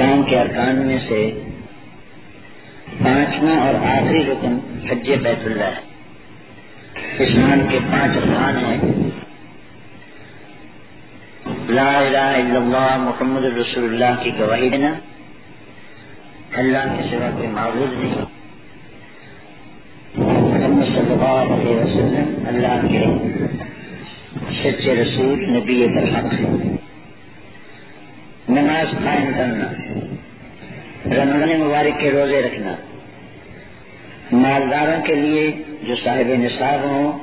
اسلام کے ارکان میں سے پانچواں اور آخری رکن حج بیت اللہ ہے۔ اسلام کے پانچ ارکان ہیں۔ لا الہ الا اللہ، محمد رسول اللہ کی گواہی دینا اللہ کے سوا کوئی معبود نہیں۔ محمد صلی اللہ علیہ وسلم اللہ کے سچے رسول، نبی برحق ہیں نماز قائم کرنا، رمضان مبارک کے روزے رکھنا۔ مالداروں کے لیے جو صاحب نصاب ہوں،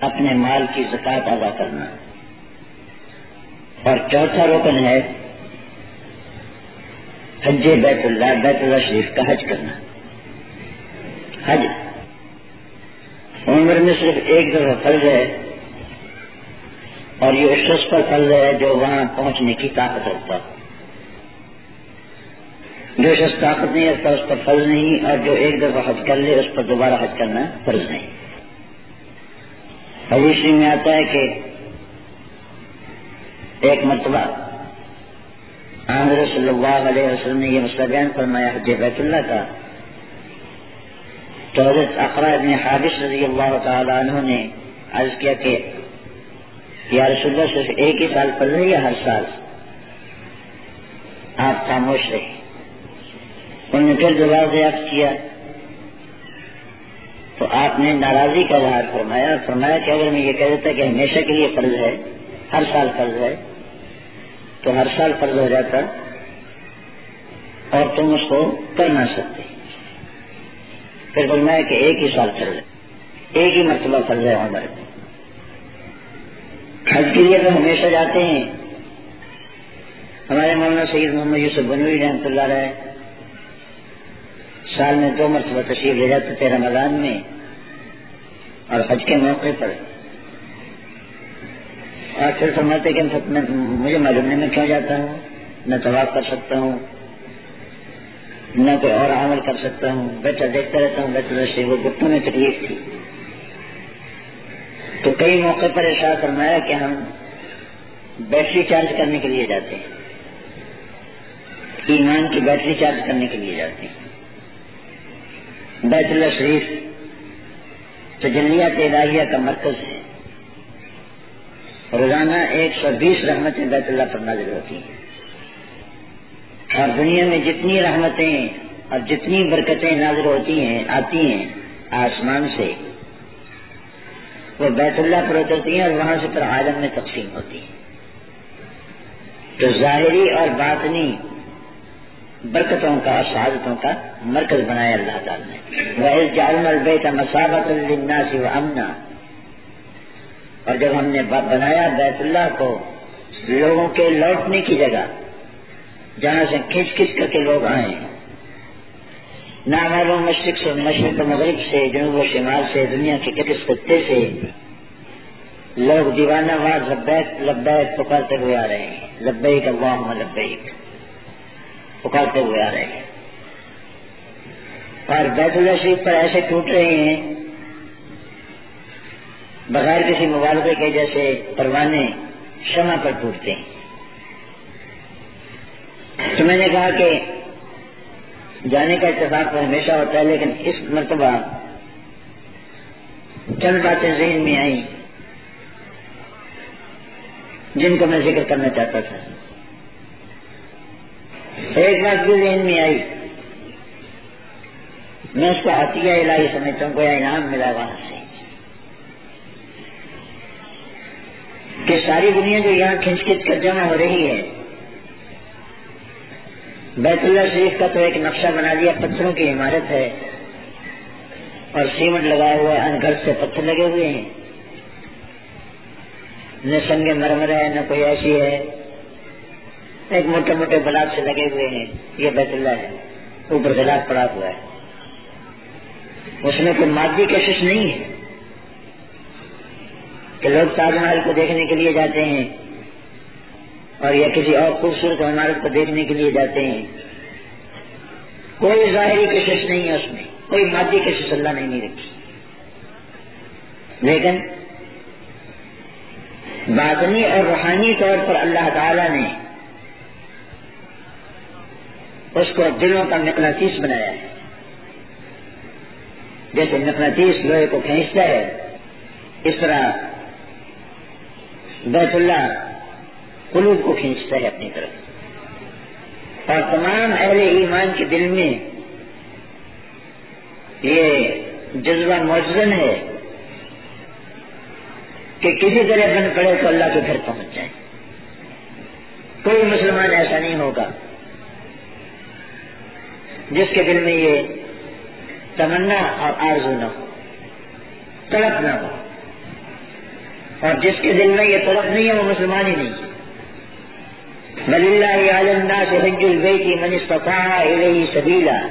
اپنے مال کی زکات ادا کرنا۔ اور چوتھا رکن ہے، حج بیت اللہ بیت اللہ شریف کا حج کرنا۔ حج، عمر میں صرف ایک دفعہ فرض ہے اور یہ اس شخص پر فرض ہے جو وہاں پہنچنے کی طاقت رکھتا جو شخص طاقت نہیں رکھتا اس پر فرض نہیں اور جو ایک دفعہ حج کر لے اس پر دوبارہ حج کرنا فرض نہیں۔ حویشی میں آتا ہے کہ ایک مرتبہ صلی اللہ علیہ وسلم نے یہ مسئلہ بیان فرمایا، حج بیت اللہ کا۔ تو حضرت اقرا ابن حابش رضی اللہ تعالیٰ عنہ نے عرض کیا کہ یا رسول اللہ صرف ایک ہی سال پڑھ رہے یا ہر سال؟ آپ خاموش رہے۔ انہوں نے پھر جواب دریافت کیا؟ تو آپ نے ناراضی کا اظہار فرمایا فرمایا کہ اگر میں یہ کہہ دیتا کہ ہمیشہ کے لیے فرض ہے، ہر سال فرض ہے، تو ہر سال فرض ہو جاتا اور تم اس کو کر نہ سکتے۔ پھر فرمایا کہ ایک ہی سال فرض ہے، ایک ہی مرتبہ فرض ہے عمر حج کے لیے تو ہمیشہ جاتے ہیں۔ ہمارے مولانا سید محمد یوسف بنوی رحمۃ اللہ رہے سال میں دو مرتبہ تشریف لے جاتے تھے رمضان میں اور حج کے موقع پر۔ اور پھر فرماتے کہ مجھے معلوم نہیں میں کیوں جاتا ہوں۔ نہ طواف کر سکتا ہوں۔ نہ کوئی اور عمل کر سکتا ہوں۔ بیٹھا دیکھتا رہتا ہوں۔ بیٹھا رشتے وہ گپتوں میں تکلیف تھی۔ تو کئی موقع پر ایسا فرمایا کہ ہم بیٹری چارج کرنے کے لیے جاتے ہیں۔ ایمان کی بیٹری چارج کرنے کے لیے جاتے ہیں۔ بیت اللہ شریف تجلیات الہیہ کا مرکز ہے۔ روزانہ ایک سو بیس رحمتیں بیت اللہ پر نازل ہوتی ہیں۔ اور دنیا میں جتنی رحمتیں اور جتنی برکتیں نازل ہوتی ہیں، آتی ہیں آسمان سے۔ وہ بیت اللہ پر اترتی ہیں اور وہاں سے پھر عالم میں تقسیم ہوتی ہیں۔ تو ظاہری اور باطنی برکتوں کا اور شہادتوں کا مرکز بنایا اللہ تعالیٰ نے۔ وہ جارن البیت مسابت الناس و امنا اور جب ہم نے بنایا بیت اللہ کو لوگوں کے لوٹنے کی جگہ، جہاں سے کھچ کھچ کر کے لوگ آئے نہ معلوم مشرق سے، مشرق و مغرب سے، جنوب و شمال سے، دنیا کے کس خطے سے لوگ دیوانہ وار لبیک لبیک پکارتے ہوئے آ رہے ہیں۔ لبیک اللہ لبیک پکارتے ہوئے آ رہے ہیں۔ اور بیت اللہ شریف پر ایسے ٹوٹ رہے ہیں، بغیر کسی مبالغے کے جیسے پروانے شمع پر ٹوٹتے ہیں۔ تو میں نے کہا کہ جانے کا اتفاق تو ہمیشہ ہوتا ہے، لیکن اس مرتبہ چند باتیں ذہن میں آئیں جن کو میں ذکر کرنا چاہتا تھا۔ ایک بات بھی ذہن میں آئی۔ میں اس کو عطیہ الہی سمجھتا ہوں، کوئی انعام ملا وہاں سے۔ کہ ساری دنیا جو یہاں کھنچ کھنچ کر جمع ہو رہی ہے بیت اللہ شریف کا تو ایک نقشہ بنا دیا، پتھروں کی عمارت ہے۔ اور سیمنٹ لگایا ہوا ہے گھر سے پتھر لگے ہوئے ہیں۔ نہ سنگ مرمر ہے، نہ کوئی ایسی ہے۔ ایک موٹے موٹے بلاک سے لگے ہوئے ہیں۔ یہ بیت اللہ ہے۔ اوپر گلاس پڑا ہوا ہے۔ اس میں کوئی مادی کشش نہیں ہے۔ کہ لوگ تاج محل کو دیکھنے کے لیے جاتے ہیں۔ اور یا کسی اور خوبصورت عمارت کو دیکھنے کے لیے جاتے ہیں۔ کوئی ظاہری کشش نہیں ہے اس میں، کوئی مادی کشش اللہ نے نہیں رکھی۔ لیکن باطنی اور روحانی طور پر اللہ تعالی نے اس کو دلوں کا مقناطیس بنایا ہے۔ جیسے مقناطیس لوہے کو کھینچتا ہے، اس طرح بیت اللہ قلوب کو کھینچتا ہے اپنی طرف۔ اور تمام اہل ایمان کے دل میں یہ جذبہ موجود ہے کہ کسی طرح بن پڑے تو اللہ کے گھر پہنچ جائے۔ کوئی مسلمان ایسا نہیں ہوگا جس کے دل میں یہ تمنا اور آرزو نہ ہو، تڑپ نہ ہو۔ اور جس کے دل میں یہ تڑپ نہیں ہے، وہ مسلمان ہی نہیں ہے۔ مل اللہ عالم سے حج البے کی منستفا سبیلا.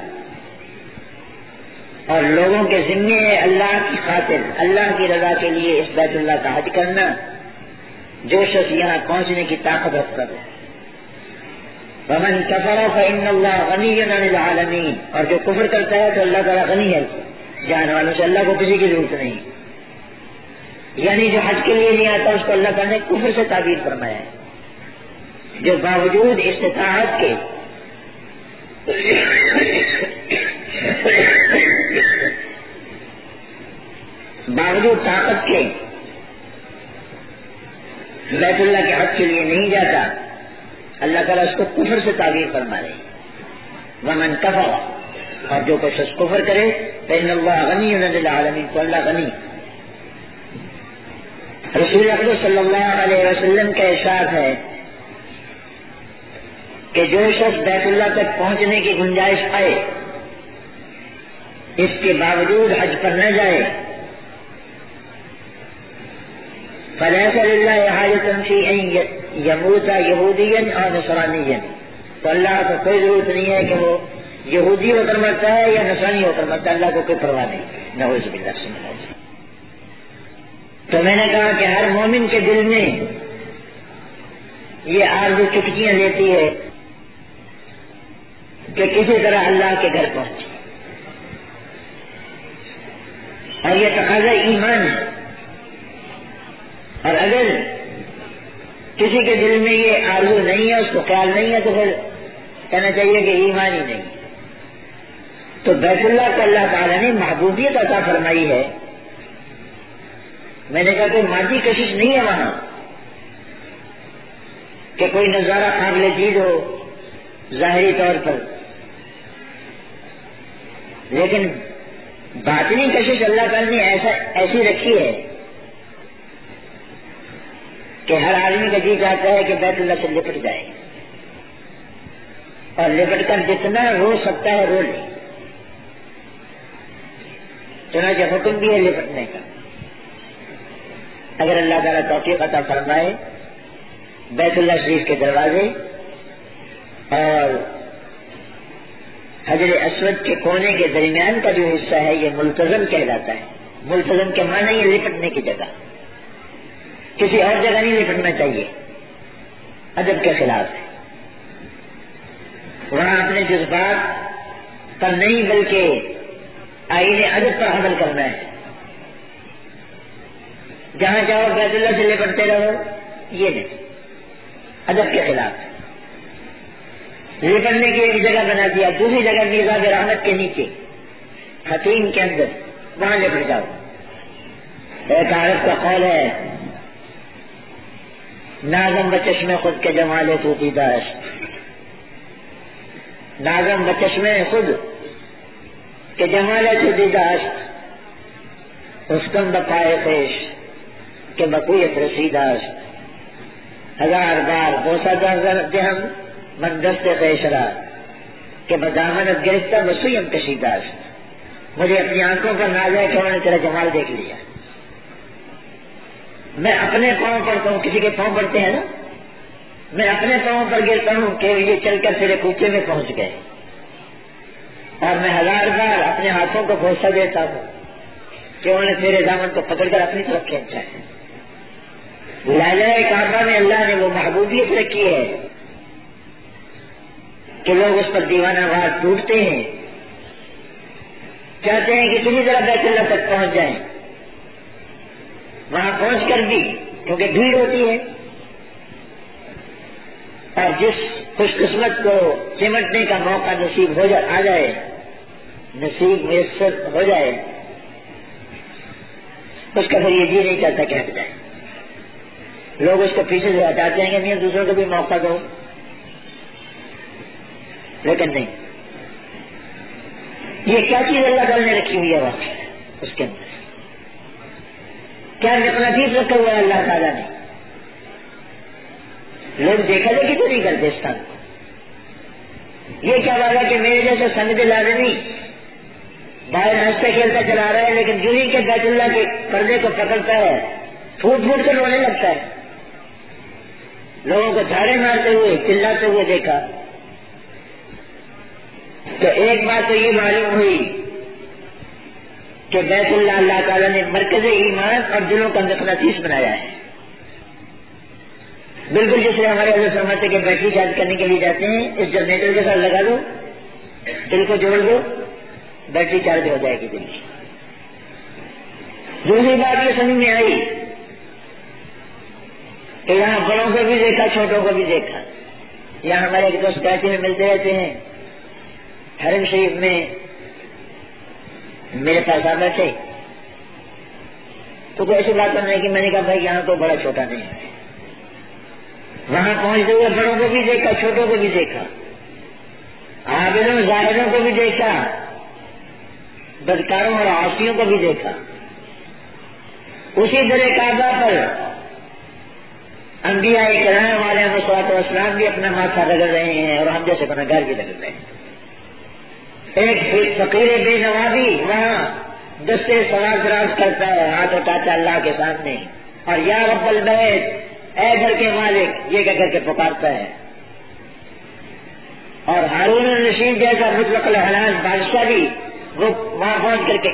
اور لوگوں کے ذمے ہے اللہ کی خاطر، اللہ کی رضا کے لیے اس بیت اللہ کا حج کرنا جو شخص یہاں پہنچنے کی طاقت رکھتا ہے۔ کفروں کا ان اللہ غنی العالمین۔ اور جو کفر کرتا ہے تو اللہ تعالیٰ غنی ہے۔ جان والوں سے اللہ کو کسی کی ضرورت نہیں۔ یعنی جو حج کے لیے نہیں آتا، اس کو اللہ تعالیٰ نے کفر سے تعبیر فرمایا ہے۔ جو باوجود استطاعت کے باوجود طاقت کے بیت اللہ کے حج کے لیے نہیں جاتا، اللہ تعالیٰ اس کو کفر سے تعبیر فرما رہے ومن کفر، اور جو کچھ کفر کرے بین اللہ غنی عالمی تو اللہ غنی رسول اکبر صلی اللہ علیہ وسلم کا احساس ہے کہ جو شخص بیت اللہ تک پہنچنے کی گنجائش آئے اس کے باوجود حج پر نہ جائے۔ فلیس اللہ حاجت یموتا یہودین اور نسرانی تو اللہ کو کوئی ضرورت نہیں ہے کہ وہ یہودی ہو کر مرتا ہے یا نسانی ہو کر مرتا ہے۔ اللہ کو کوئی پرواہ نہیں۔ نہ ہو تو میں نے کہا کہ ہر مومن کے دل میں یہ آرزو چٹکیاں لیتی ہے۔ کہ کسی طرح اللہ کے گھر پہنچے اور یہ تقاضا ایمان ہے۔ اور اگر کسی کے دل میں یہ آلو نہیں ہے، اس کو خیال نہیں ہے، تو پھر کہنا چاہیے کہ ایمان ہی نہیں۔ تو بیت اللہ کو اللہ تعالیٰ نے محبوبیت عطا فرمائی ہے۔ میں نے کہا کوئی مادی کشش نہیں ہے وہاں۔ کہ کوئی نظارہ قابل چیز ہو ظاہری طور پر۔ لیکن باطنی کشش اللہ تعالیٰ نے ایسا ایسی رکھی ہے کہ ہر آدمی کا جی چاہتا ہے کہ بیت اللہ سے لپٹ جائے۔ اور لپٹ کر جتنا رو سکتا ہے رو لے۔ چنانچہ حکم بھی ہے لپٹنے کا۔ اگر اللہ تعالیٰ توفیق عطا فرمائے، بیت اللہ شریف کے دروازے اور حضر اسود کے کونے کے درمیان کا جو حصہ ہے، یہ ملتظم کہلاتا ہے۔ ملتظم کے معنی یہ لپٹنے کی جگہ۔ کسی اور جگہ نہیں لپٹنا چاہیے۔ ادب کے خلاف ہے۔ وہاں اپنے جذبات پر نہیں، بلکہ آئین ادب پر حمل کرنا ہے۔ جہاں جاؤ بیت اللہ سے لپٹتے رہو، یہ نہیں۔ ادب کے خلاف لپٹنے کی ایک جگہ بنا دیا، دوسری جگہ میزا رحمت کے نیچے۔ حتیم کے اندر، وہاں لپٹ جاؤ۔ ایک عورت کا قول ہے، ناظم بچشم خود کے جمالے تو دیداش ناظم بچشم خود کے جمالے تو دیداش اس کم پیش کے بقویت رسیداش ہزار بار بوسا دہم من دست پیشرا کہ بدامنت گرفتہ بسوئی کشیداش مجھے اپنی آنکھوں پر ناز ہے کہ انہوں نے تیرا جمال دیکھ لیا۔ میں اپنے پاؤں پڑتا ہوں، کسی کے پاؤں پڑتے ہیں؟ نا میں اپنے پاؤں پر گرتا ہوں کہ یہ چل کر تیرے کوچے میں پہنچ گئے۔ اور میں ہزار بار اپنے ہاتھوں کو بھروسہ دیتا ہوں کہ انہوں نے تیرے دامن کو پکڑ کر اپنی طرف کھینچا ہے۔ لالا کعبہ میں اللہ نے وہ محبوبیت رکھی ہے۔ کہ لوگ اس پر دیوانہ وار ٹوٹتے ہیں۔ چاہتے ہیں کہ کسی طرح بیت اللہ تک پہنچ جائیں۔ وہاں پہنچ کر بھی کیونکہ بھیڑ ہوتی ہے۔ اور جس خوش قسمت کو چمٹنے کا موقع نصیب ہو جائے آ جائے، نصیب میسر ہو جائے، اس کا پھر یہ جی نہیں چاہتا کہ ہٹ جائے۔ لوگ اس کو پیچھے سے ہٹاتے ہیں کہ نہیں، دوسروں کو بھی موقع دو۔ لیکن نہیں. یہ کیا چیز اللہ تعالیٰ نے رکھی ہوئی ہے وقت اس کے اندر. کیا نقلاتیف رکھا ہوا ہے اللہ تعالیٰ نے؟ لوگ دیکھا دیکھی تو نہیں کرتے اس کو یہ کیا بات ہے کہ میرے جیسے سمجھ لازمی باہر ہنستا کھیلتا چلا رہا ہے لیکن جو ہی کے بیت اللہ کے پردے کو پکڑتا ہے، پھوٹ پھوٹ کر رونے لگتا ہے۔ لوگوں کو جھاڑے مارتے ہوئے، چلاتے ہوئے دیکھا۔ تو ایک بات تو یہ معلوم ہوئی کہ بیت اللہ اللہ تعالیٰ نے مرکز ایمان اور دلوں کا نقناطیس بنایا ہے۔ بالکل جس طرح ہمارے حضرت سمجھتے کہ بیٹری چارج کرنے کے لیے جاتے ہیں، اس جنریٹر کے ساتھ لگا دو دل کو جوڑ دو، بیٹری چارج ہو جائے گی دل کی۔ دوسری بات یہ سمجھ میں آئی کہ یہاں بڑوں کو بھی دیکھا، چھوٹوں کو بھی دیکھا۔ یہاں ہمارے ایک دوست کراچی میں ملتے رہتے ہیں۔ حرم شریف میں میرے پاس آ بیٹھے تو کوئی ایسی بات نہیں کہ میں نے کہا بھائی یہاں تو بڑا چھوٹا نہیں ہے۔ وہاں پہنچتے ہوئے بڑوں کو بھی دیکھا، چھوٹوں کو بھی دیکھا۔ عابدوں ظاہروں کو بھی دیکھا۔ بدکاروں اور آسیوں کو بھی دیکھا۔ اسی طرح کعبہ پر انبیاء کرام والے مسوات اسلام بھی اپنا ماتھا رگڑ رہے ہیں اور ہم جیسے اپنا گھر بھی رگڑ رہے ہیں۔ ایک فقیر بے نوابی وہاں دستے سوال دراز کرتا ہے، ہاتھ اٹھاتا اللہ کے سامنے۔ اور یا رب البیت، اے گھر کے مالک، یہ کہہ کر کے پکارتا ہے۔ اور ہارون الرشید جیسا مطلق الحلال بادشاہ بھی، وہ وہاں پہنچ کر کے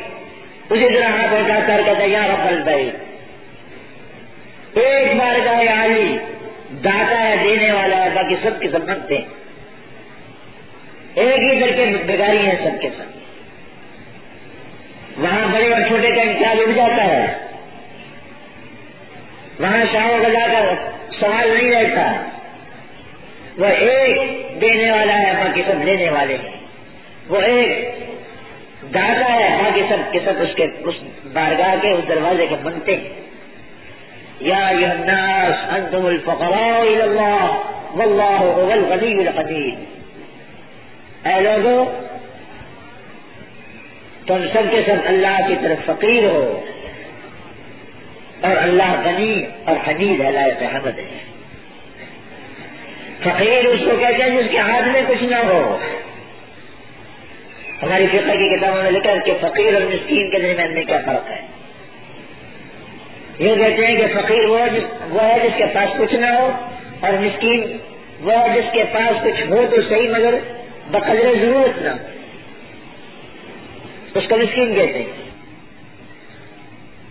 اسی طرح ہاتھ اٹھا کر کہتا ہے، یا رب البیت۔ ایک بار کا عالی داتا ہے، دینے والا ہے، باقی سب کے سب منگتے ہیں۔ ایک ہی در کے بگاری ہیں سب کے سب۔ وہاں بڑے اور چھوٹے کا امتیاز اٹھ جاتا ہے۔ وہاں شاہوں کا جا کر سوال نہیں رہتا۔ وہ ایک دینے والا ہے، باقی سب لینے والے ہیں۔ وہ ایک داتا ہے، باقی سب کے سب اس کے، اس بارگاہ کے، اس دروازے کے بنتے ہیں۔ یا الناس، انتم الفقراء الى الله والله هو الغني الحميد اے لوگو تم سب کے سب اللہ کی طرف فقیر ہو اور اللہ غنی اور حمید ہے، لائق حمد ہے۔ فقیر اس کو کہتے ہیں جس کے ہاتھ میں کچھ نہ ہو۔ ہماری فقہ کی کتابوں میں لکھا کہ فقیر اور مسکین کے درمیان میں کیا فرق ہے۔ یہ کہتے ہیں کہ فقیر وہ وہ ہے جس کے پاس کچھ نہ ہو اور مسکین وہ جس کے پاس کچھ ہو تو صحیح مگر بقدر ضرورت نہ اس کو مسکین کہتے ہیں.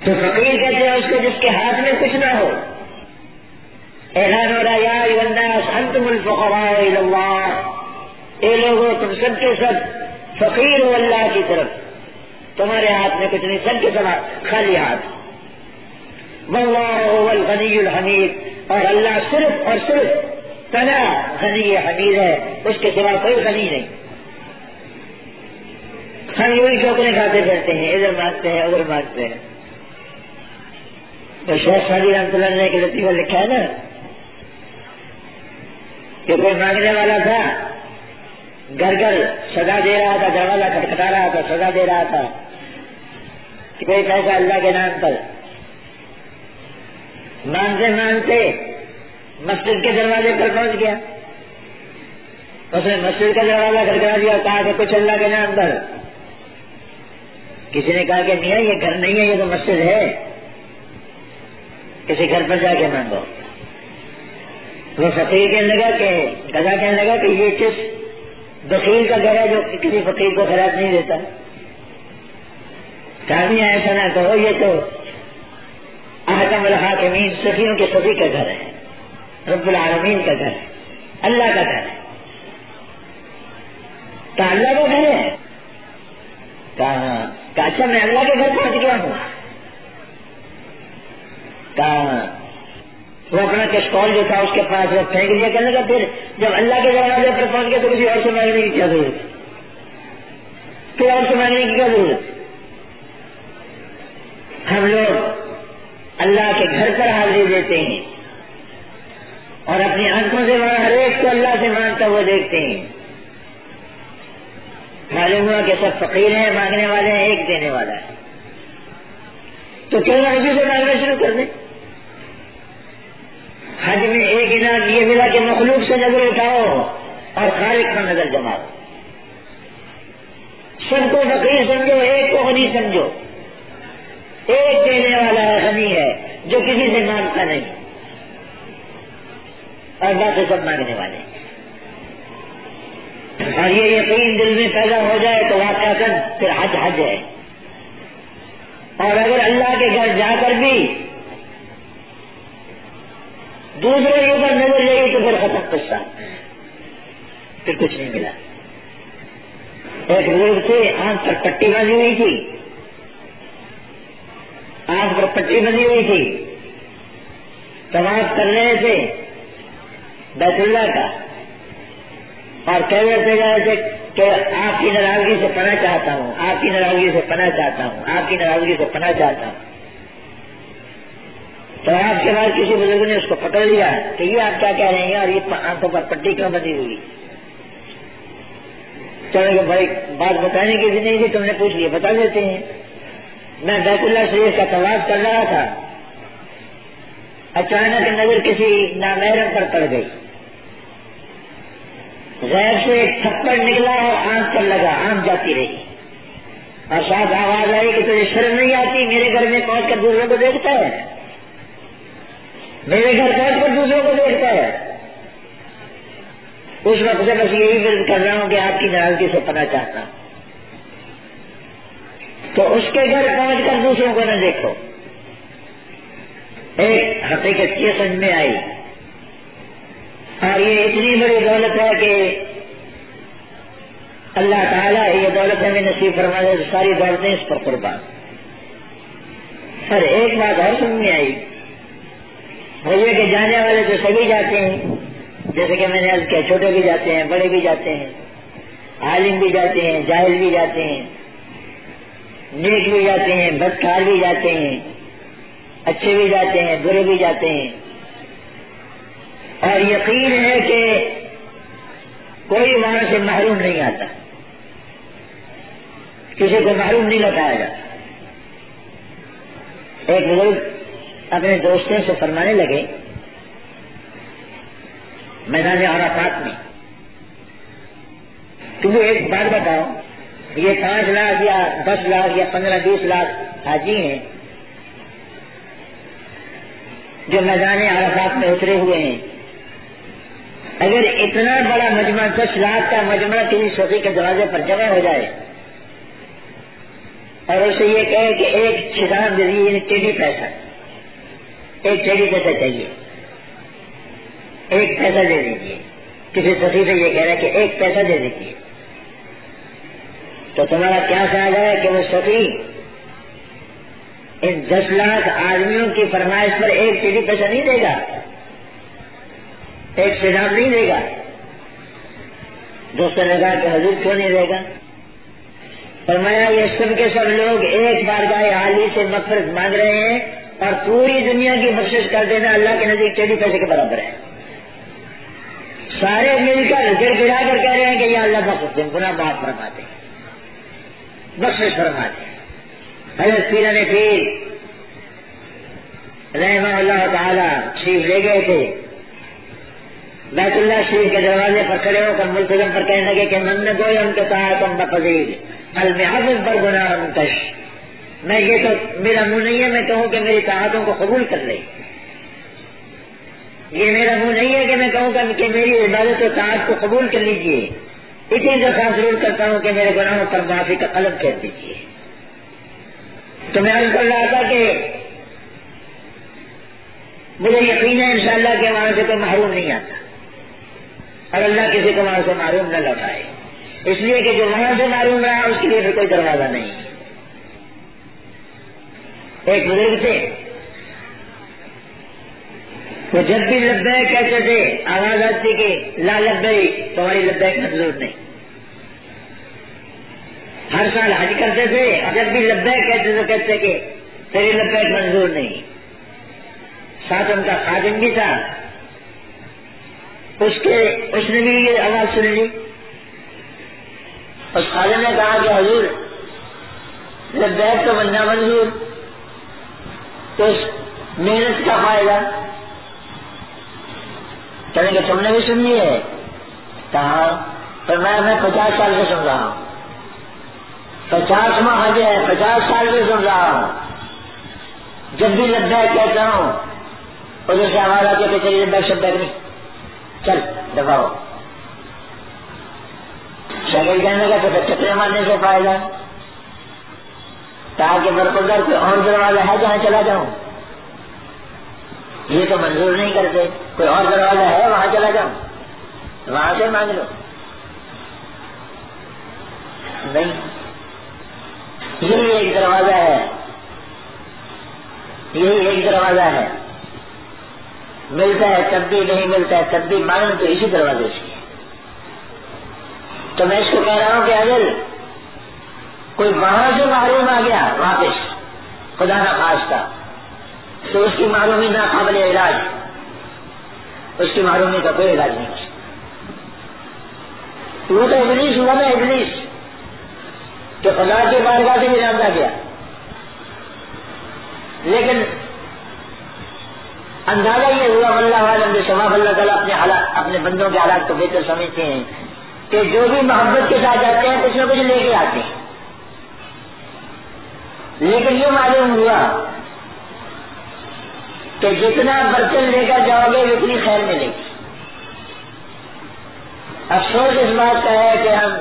تو فقیر کہتے ہیں اس کو جس کے ہاتھ میں کچھ نہ ہو. اعلان ہو رہا یا الناس انتم الفقراء الى اللہ. اے لوگوں تم سب کے سب فقیر ہو اللہ کی طرف. تمہارے ہاتھ میں کچھ نہیں، سب کے سب خالی ہاتھ. واللہ هو الغنی الحمید. اور اللہ صرف اور صرف تنا غنی حمید ہے، اس کے سوا کوئی غنی نہیں۔ ہم یوں چوکنے کھاتے پھرتے ہیں، ادھر مانگتے ہیں، ادھر مانگتے ہیں۔ تو شیخ شادی رحمت اللہ نے ایک لطیفہ لکھا ہے نا، کہ کوئی مانگنے والا تھا، گھر گھر سزا دے رہا تھا، دروازہ کھٹکھٹا رہا تھا، سزا دے رہا تھا، کہ کوئی پیسہ اللہ کے نام پر۔ مانگتے مانگتے مسجد کے دروازے پر پہنچ گیا۔ اس نے مسجد کا دروازہ کھڑکا دیا کہا کہ کچھ اللہ کے نام پر۔ کسی نے کہا کہ میاں، یہ گھر نہیں ہے، یہ تو مسجد ہے۔ کسی گھر پر جا کے مانگو۔ وہ فقیر کہنے لگا کہ گدا کہنے لگا کہ یہ کس بکیل کا گھر ہے جو کسی فقیر کو خراب نہیں دیتا۔ کہانی ایسا نہ کہو، یہ تو احکم الحاکمین سفیوں کے سبھی کا گھر ہے۔ رب العالمین کا گھر ہے، اللہ کا گھر ہے۔ کہا اللہ کا گھر ہے؟ کہا ہاں۔ اچھا میں اللہ کے گھر پہنچ گیا ہوں۔ کہا ہاں۔ وہ اپنا کسٹال جو تھا اس کے پاس وہ پھینک دیا کہنے لگا پھر جب اللہ کے دروازے پر پہنچ گئے تو کسی اور سے مانگنے کی کیا ضرورت پھر اور سے مانگنے کی کیا ضرورت ہم لوگ اللہ کے گھر پر حاضری دیتے ہیں اور اپنی آنکھوں سے وہاں ہر ایک کو اللہ سے مانگتا ہوا دیکھتے ہیں۔ معلوم ہوا کہ سب فقیر ہیں، مانگنے والے ہیں، ایک دینے والا ہے۔ تو کیوں نہ ابھی سے مانگنا شروع کر دیں؟ حج میں ایک انعام یہ ملا کہ مخلوق سے نظر اٹھاؤ اور خالق کا نظر جماؤ۔ سب کو فقیر سمجھو، ایک کو غنی سمجھو۔ ایک دینے والا غنی ہے جو کسی سے مانگتا نہیں۔ اور باقی سب مانگنے والے۔ اور یہ یقین دل میں پیدا ہو جائے تو واقع کر پھر حج حج ہے۔ اور اگر اللہ کے گھر جا کر بھی دوسرے کے اوپر نظر لگی تو پھر ختم قصہ۔ پھر کچھ نہیں ملا۔ ایک لوگ تھے آنکھ پر پٹی بندی ہوئی تھی۔ آنکھ پر پٹی بندی ہوئی تھی۔ تماش کر رہے تھے بیت اللہ کا اور کہہ رہے تھے کہ آپ کی ناراضگی سے پناہ چاہتا ہوں، آپ کی ناراضگی سے پناہ چاہتا ہوں، آپ کی ناراضگی سے پناہ چاہتا ہوں۔ تو آپ کے بعد کسی بزرگ نے اس کو پکڑ لیا کہ یہ آپ کیا کہہ رہے ہیں؟ اور یہ آنکھوں پر پٹی کیوں بندی ہوئی؟ چلو بھائی، بات بتانے کی بھی نہیں تھی، تم نے پوچھ لیا بتا دیتے ہیں۔ میں بیت اللہ شریف کا تلاش کر رہا تھا۔ اچانک نظر کسی نامحرم پر پڑ گئی۔ غیر سے ایک تھپڑ نکلا اور آنکھ پر لگا، آنکھ جاتی رہی۔ اور ساتھ آواز آئی کہ تجھے شرم نہیں آتی؟ میرے گھر میں پہنچ کر دوسروں کو دیکھتا ہے؟ میرے گھر پہنچ کر دوسروں کو دیکھتا ہے؟ اس وقت سے بس یہی ورد کر رہا ہوں کہ آپ کی ناراضگی سے پتا چاہتا ہوں۔ تو اس کے گھر پہنچ کر دوسروں کو نہ دیکھو۔ ایک حقیقت یہ سمجھ میں آئی اور یہ اتنی بڑی دولت ہے کہ اللہ تعالیٰ یہ دولت ہمیں نصیب فرما دے ساری دولتیں اس پر قربان سر، ایک بات اور سمجھ میں آئی۔ وہ یہ کہ جانے والے تو سبھی جاتے ہیں، جیسے کہ میں نے کیا، چھوٹے بھی جاتے ہیں، بڑے بھی جاتے ہیں، عالم بھی جاتے ہیں، جاہل بھی جاتے ہیں، نیک بھی جاتے ہیں، بدکار بھی جاتے ہیں، اچھے بھی جاتے ہیں، برے بھی جاتے ہیں۔ اور یقین ہے کہ کوئی وہاں سے محروم نہیں آتا۔ کسی کو محروم نہیں لوٹایا جاتا۔ ایک بزرگ اپنے دوستوں سے فرمانے لگے، میدان عرفات میں کیونکہ ایک بات بتاؤ یہ پانچ لاکھ یا دس لاکھ یا پندرہ بیس لاکھ حاجی ہیں جو میدان عرفات میں اترے ہوئے ہیں۔ اگر اتنا بڑا مجمع دس لاکھ کا مجمع کسی سوفی کے دروازے پر جمع ہو جائے اور اسے یہ کہے کہ ایک چھان دے دیجیے یعنی ٹیڈی پیسہ۔ ایک ٹیڈی پیسہ چاہیے۔ ایک پیسہ دے دیجیے۔ کسی سفی سے یہ کہہ رہا ہے کہ ایک پیسہ دے دیجیے۔ تو تمہارا کیا خیال ہے کہ وہ سفی ان دس لاکھ آدمیوں کی فرمائش پر ایک ٹیڈی پیسہ نہیں دے گا؟ ایک سجاب نہیں دے گا۔ دوستوں نے کہا کہ حضور کیوں نہیں دے گا؟ فرمایا، یہ سب کے سب لوگ ایک بار گائے حالی سے مفرت مانگ رہے ہیں اور پوری دنیا کی بخش کر دینا اللہ کے نزدیک ٹیڈی پیسے کے برابر ہے سارے مل کر گڑ گڑا کر کہہ رہے ہیں کہ یہ اللہ بخش دیں گنا معاف فرماتے ہیں بخش فرماتے ہیں حضرت پیر نے پھر رحمہ اللہ تعالی شریف لے گئے تھے۔ بیت اللہ شریف کے دروازے پر کھڑے ہو کر ملتظم پر کہنے لگے کہ من گوئے ان کے ساتھ ہم بقیر المحافظ پر گناہ منتش۔ میں یہ تو، میرا منہ نہیں ہے، میں کہوں کہ میری طاعتوں کو قبول کر لے۔ یہ میرا منہ نہیں ہے کہ میں کہوں کہ میری عبادت و طاعت کو قبول کر لیجیے اتنی درخواست ضرور کرتا ہوں کہ میرے گناہوں پر معافی کا قلم کہہ دیجیے تو میں عرض کر رہا تھا کہ مجھے یقین ہے انشاءاللہ کہ وہاں سے کوئی محروم نہیں آتا۔ اور اللہ کسی کو وہاں سے معروم نہ لوٹائے اس لیے کہ جو وہاں سے معروم رہا، اس کے لیے کوئی دروازہ نہیں۔ ایک بزرگ تھے۔ تو جب بھی لبیک کہتے تھے، آواز آتی کہ لا لبئی تمہاری لبیک منظور نہیں۔ ہر سال حج کرتے تھے، جب بھی لبیک کہتے تھے، کہتے کہ تیری لبیک منظور نہیں۔ ساتھ ان کا خادم بھی تھا۔ اس کے اس نے بھی یہ آواز سن لی۔ اس خادم نے کہا کہ حضور، لبیک تو بننا منظور تو اس محنت کا فائدہ۔ کہیں گے تم نے بھی سن لی ہے؟ کہا تو میں میں پچاس سال سے سن رہا ہوں۔ پچاس ماہ حج ہے، پچاس سال سے سن رہا ہوں۔ جب بھی لبیک کہتا ہوں ادھر سے آواز آتی ہے کہ چلیے لبیک شب نہیں۔ چل، دباؤ۔ شکل کہنے کا تو چکرے مارنے سے فائدہ تاکہ برقدر کوئی اور دروازہ ہے جہاں چلا جاؤں۔ یہ تو منظور نہیں کرتے، کوئی اور دروازہ ہے وہاں چلا جاؤں۔ وہاں سے مانگ لو۔ نہیں، یہی ایک دروازہ ہے۔ یہی ایک دروازہ ہے۔ ملتا ہے تب بھی نہیں ملتا ہے، تب بھی مانگ تو اسی دروازے سے۔ تو میں اس کو کہہ رہا ہوں کہ اگر کوئی وہاں سے معلوم آ گیا واپس، خدا نہ خاص تو اس کی معلومی نہ قابل علاج، اس کی معلومی کا کوئی علاج نہیں۔ وہ تو ابلیس ہوا نا، ابلیس، کہ خدا کے بارگاہ سے بھی جانتا گیا۔ لیکن اندازہ یہ ہوا اللہ عالم شماف اللہ تعالیٰ اپنے حالات اپنے بندوں کے حالات کو بہتر سمجھتے ہیں کہ جو بھی محبت کے ساتھ جاتے ہیں کچھ نہ کچھ لے کے آتے ہیں۔ لیکن یہ معلوم ہوا کہ جتنا برتن لے کر جاؤ گے، اتنی خیر ملے گی۔ افسوس اس بات کا ہے کہ ہم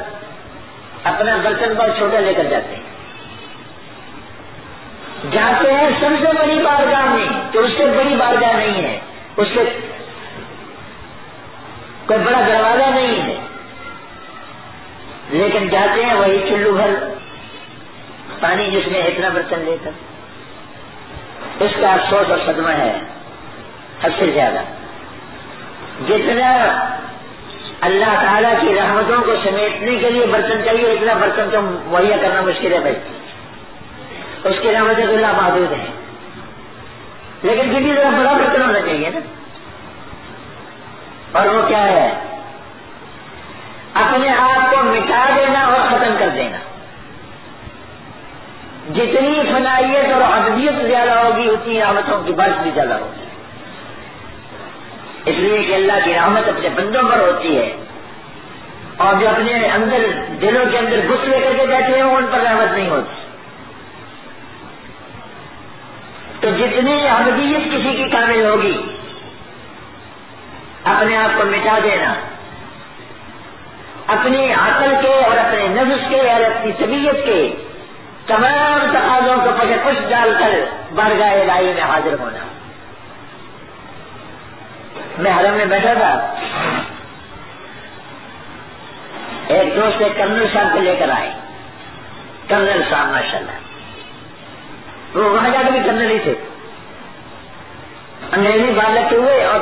اپنا برتن بہت چھوٹا لے کر جاتے ہیں۔ جاتے ہیں سب سے بڑی بارگاہ میں تو اس سے بڑی بارگاہ نہیں ہے، اس سے کوئی بڑا دروازہ نہیں ہے۔ لیکن جاتے ہیں وہی چلو بھر پانی جس میں اتنا برتن لے کر اس کا افسوس اور صدمہ ہے، حد سے زیادہ۔ جتنا اللہ تعالیٰ کی رحمتوں کو سمیٹنے کے لیے برتن چاہیے، اتنا برتن تو مہیا کرنا مشکل ہے بھائی۔ اس کی رحمت اللہ محدود ہے۔ لیکن کسی طرح بڑا برتن ہونا چاہیے نا۔ اور وہ کیا ہے؟ اپنے آپ کو مٹا دینا اور ختم کر دینا۔ جتنی فنائیت اور ادبیت زیادہ ہوگی، اتنی رحمتوں کی برف بھی زیادہ ہوگی۔ اس لیے کہ اللہ کی رحمت اپنے بندوں پر ہوتی ہے۔ اور جو اپنے اندر دلوں کے اندر گس لے کر کے بیٹھے ہیں ان پر رحمت نہیں ہوتی۔ تو جتنی ابدیت کسی کی کامل ہوگی، اپنے آپ کو مٹا دینا۔ اپنی عقل کے اور اپنے نفس کے اور اپنی طبیعت کے تمام تقاضوں کو پچھے کچھ ڈال کر برگاہ لائی میں حاضر ہونا۔ میں حرم میں بیٹھا تھا۔ ایک دوست ایک کرنل صاحب کو لے کر آئے۔ کرنل صاحب ماشاء اللہ وہ وہاں جا کے بھی تھے۔ انگریزی بال رکھے ہوئے اور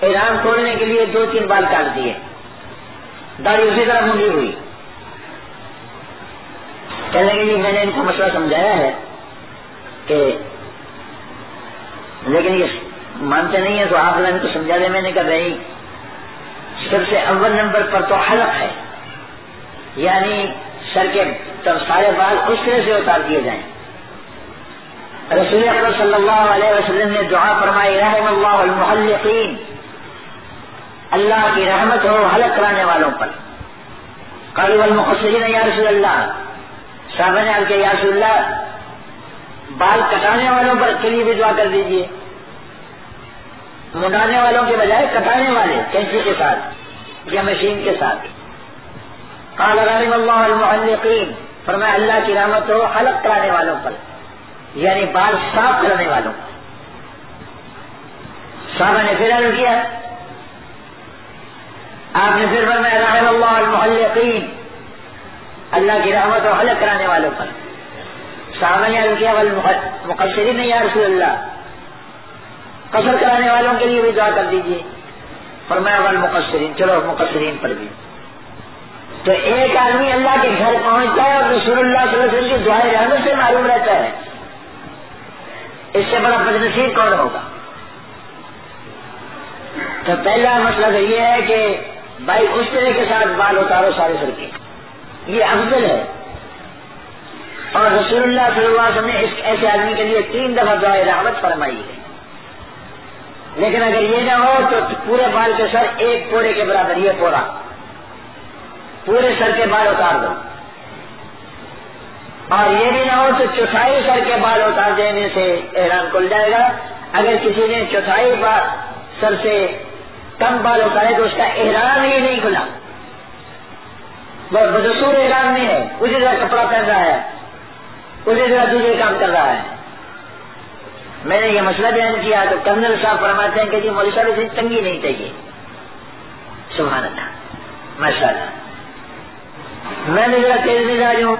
ایران کھولنے کے لیے دو تین بال کاٹ دیے۔ داڑھی اسی طرح مونگی ہوئی۔ کہنے کے لیے میں نے ان کو مسئلہ سمجھایا ہے کہ لیکن یہ مانتے نہیں ہیں تو آپ نے ان کو سمجھا دیں میں نے کہا نہیں۔ سب سے اول نمبر پر تو حلق ہے۔ یعنی سر کے سارے بال اس طرح سے اتار دیے جائیں۔ رسول اکبر صلی اللہ علیہ وسلم نے دعا فرمائی، رحم اللہ المحلقین۔ اللہ کی رحمت ہو حلق کرانے والوں پر۔ قریب المخصرین یا رسول اللہ۔ صاحب نے کے یا رسول اللہ، بال کٹانے والوں پر کے لیے بھی دعا کر دیجیے منڈانے والوں کے بجائے کٹانے والے کینسی کے ساتھ، یا مشین کے ساتھ۔ قال رحم اللہ المحلقین، فرمایا، اللہ کی رحمت ہو حلق کرانے والوں پر۔ یعنی بال صاف کرنے والوں پر صاحب نے پھر عرض کیا، آپ نے پھر فرمایا رحم اللہ المحلقین اللہ کی رحمت و حلق کرانے والوں پر۔ صاحب نے عرض کیا مقصرین یا رسول اللہ، قصر کرانے والوں کے لیے بھی دعا کر دیجیے فرمایا وال مقصرین چلو مقصرین پر بھی۔ تو ایک آدمی اللہ کے گھر پہنچتا ہے اور رسول اللہ صلی اللہ علیہ وسلم کی دعائیں رحمت سے معلوم رہتا ہے۔ اس سے بڑا بدنصیب کون ہوگا؟ تو پہلا مسئلہ تو یہ ہے کہ بھائی اس طرح کے ساتھ بال اتارو سارے سر کے۔ یہ افضل ہے۔ اور رسول اللہ صلی اللہ علیہ وسلم نے اس ایسے آدمی کے لیے تین دفعہ دعائیں رحمت فرمائی ہے۔ لیکن اگر یہ نہ ہو تو پورے بال کے سر ایک پورے کے برابر یہ پورا۔ پورے سر کے بال اتار دو۔ اور یہ بھی نہ ہو تو چوتھائی سر کے بال اتار دینے سے احرام کھل جائے گا۔ اگر کسی نے چوتھائی بال سر سے کم بال اتارے تو اس کا احرام ہی نہیں کھلا۔ بدسور احرام نہیں ہے۔ اسی طرح کپڑا پہن رہا ہے۔ اسی طرح دوسرے کام کر رہا ہے۔ میں نے یہ مسئلہ بیان کیا تو کرنل صاحب فرماتے ہیں کہ جی مولوی صاحب اتنی تنگی نہیں چاہیے۔ سبحان اللہ۔ ماشاء اللہ میں نے ذرا تیز میں جا رہی ہوں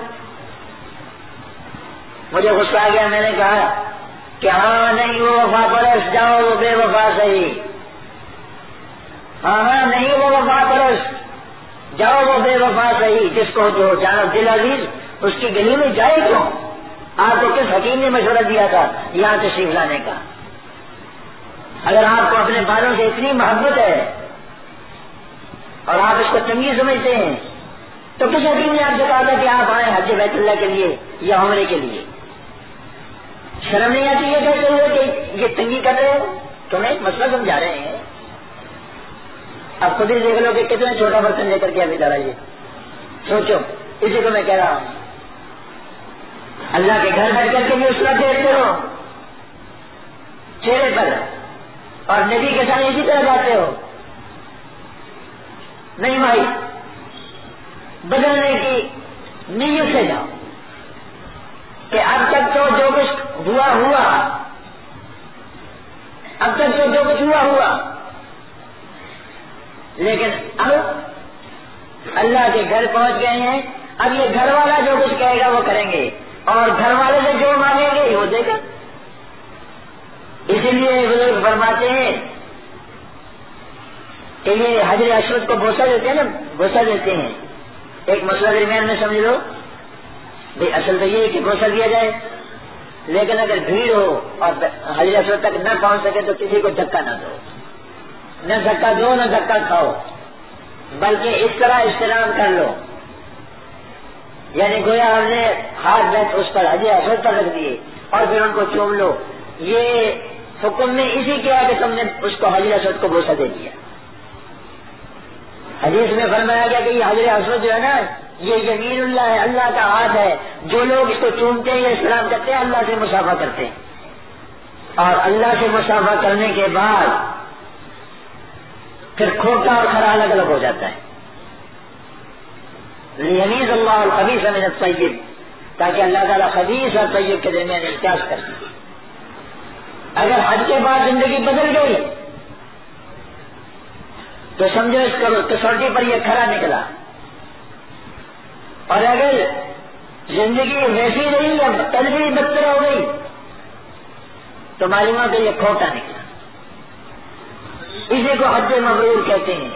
مجھے غصہ آ گیا، میں نے کہا کہ ہاں نہیں، وہ وفا پرس جاؤ، وہ بے وفا صحیح۔ ہاں ہاں نہیں، وہ وفا پرس جاؤ، وہ بے وفا صحیح۔ جس کو جو جانا دل عزیز، اس کی گلی میں جائے کیوں؟ آپ کو کس حکیم نے مشورہ دیا تھا یہاں تشریف لانے کا؟ اگر آپ کو اپنے بالوں سے اتنی محبت ہے اور آپ اس کو چنگی سمجھتے ہیں، تو کس حکیم نے آپ سے کہا تھا کہ آپ آئے حج بیت اللہ کے لیے یا عمرے کے لیے؟ شرم نہیں آتی یہ کہتے ہوئے کہ یہ تنگی کر رہے ہو؟ تمہیں مسئلہ سمجھا رہے ہیں۔ اب خود ہی دیکھ لو کہ کتنا چھوٹا برتن لے کر کے ابھی ڈالا یہ۔ سوچو، اسی کو میں کہہ رہا ہوں۔ اللہ کے گھر بیٹھ کر کے بھی اس وقت دیکھتے ہو۔ چہرے پر۔ اور نبی کے ساتھ اسی طرح جاتے ہو۔ نہیں بھائی بدلنے کی، نیت سے جاؤ۔ کہ اب تک تو جو کچھ ہوا ہوا۔ اب تک تو جو کچھ ہوا ہوا۔ لیکن اب اللہ کے گھر پہنچ گئے ہیں۔ اب یہ گھر والا جو کچھ کہے گا وہ کریں گے۔ اور گھر والے سے جو مانگیں گے وہ دے گا۔ اسی لیے بزرگ فرماتے ہیں کہ یہ حضر اشرت کو بوسا دیتے ہیں نا؟ بوسا دیتے ہیں۔ ایک مسئلہ درمیان میں سمجھ لو۔ بھائی اصل تو یہ کہ گوسا دیا جائے۔ لیکن اگر بھیڑ ہو اور حضر اشرت تک نہ پہنچ سکے تو کسی کو دھکا نہ دو۔ نہ دھکا دو، نہ دھکا کھاؤ۔ بلکہ اس طرح استعمال کر لو۔ یعنی گویا ہم نے ہاتھ بیٹھ اس پر حجی اثر پر رکھ دیے اور پھر ان کو چوم لو۔ یہ حکم نے اسی کیا کہ تم نے اس کو حجر اسود کو بوسا دے دیا۔ حدیث میں فرمایا گیا کہ یہ حضر اسود جو ہے نا یہ یمین اللہ ہے، اللہ کا ہاتھ ہے۔ جو لوگ اس کو چومتے ہیں یا اسلام کرتے ہیں، اللہ سے مسافہ کرتے ہیں۔ اور اللہ سے مسافہ کرنے کے بعد پھر کھوٹا اور کھڑا الگ الگ ہو جاتا ہے۔ لیمیز اللہ الخبیث من الطیب، تاکہ اللہ تعالیٰ خبیص اور طیب کے درمیان احتیاط کر دے اگر حج کے بعد زندگی بدل گئی، تو سمجھو اس کسوٹی پر یہ کھڑا نکلا۔ اور اگر زندگی ویسی رہی یا تلوی بدتر ہو گئی، تو معلوم ہو کہ یہ کھوٹا نکلا۔ اسی کو حج مبرور کہتے ہیں۔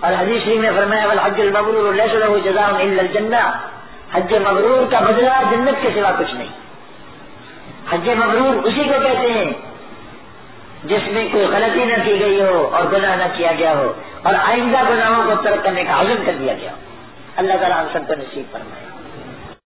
اور حدیث میں فرمایا حج المبرور له جزاء الا الجنہ۔ حج مبرور کا بدلہ جنت کے سوا کچھ نہیں۔ حج مبرور اسی کو کہتے ہیں جس میں کوئی غلطی نہ کی گئی ہو اور گناہ نہ کیا گیا ہو اور آئندہ گناہوں کو ترک کرنے کا عزم کر دیا گیا ہو۔ اللہ تعالیٰ ہم سب کو نصیب فرمائے۔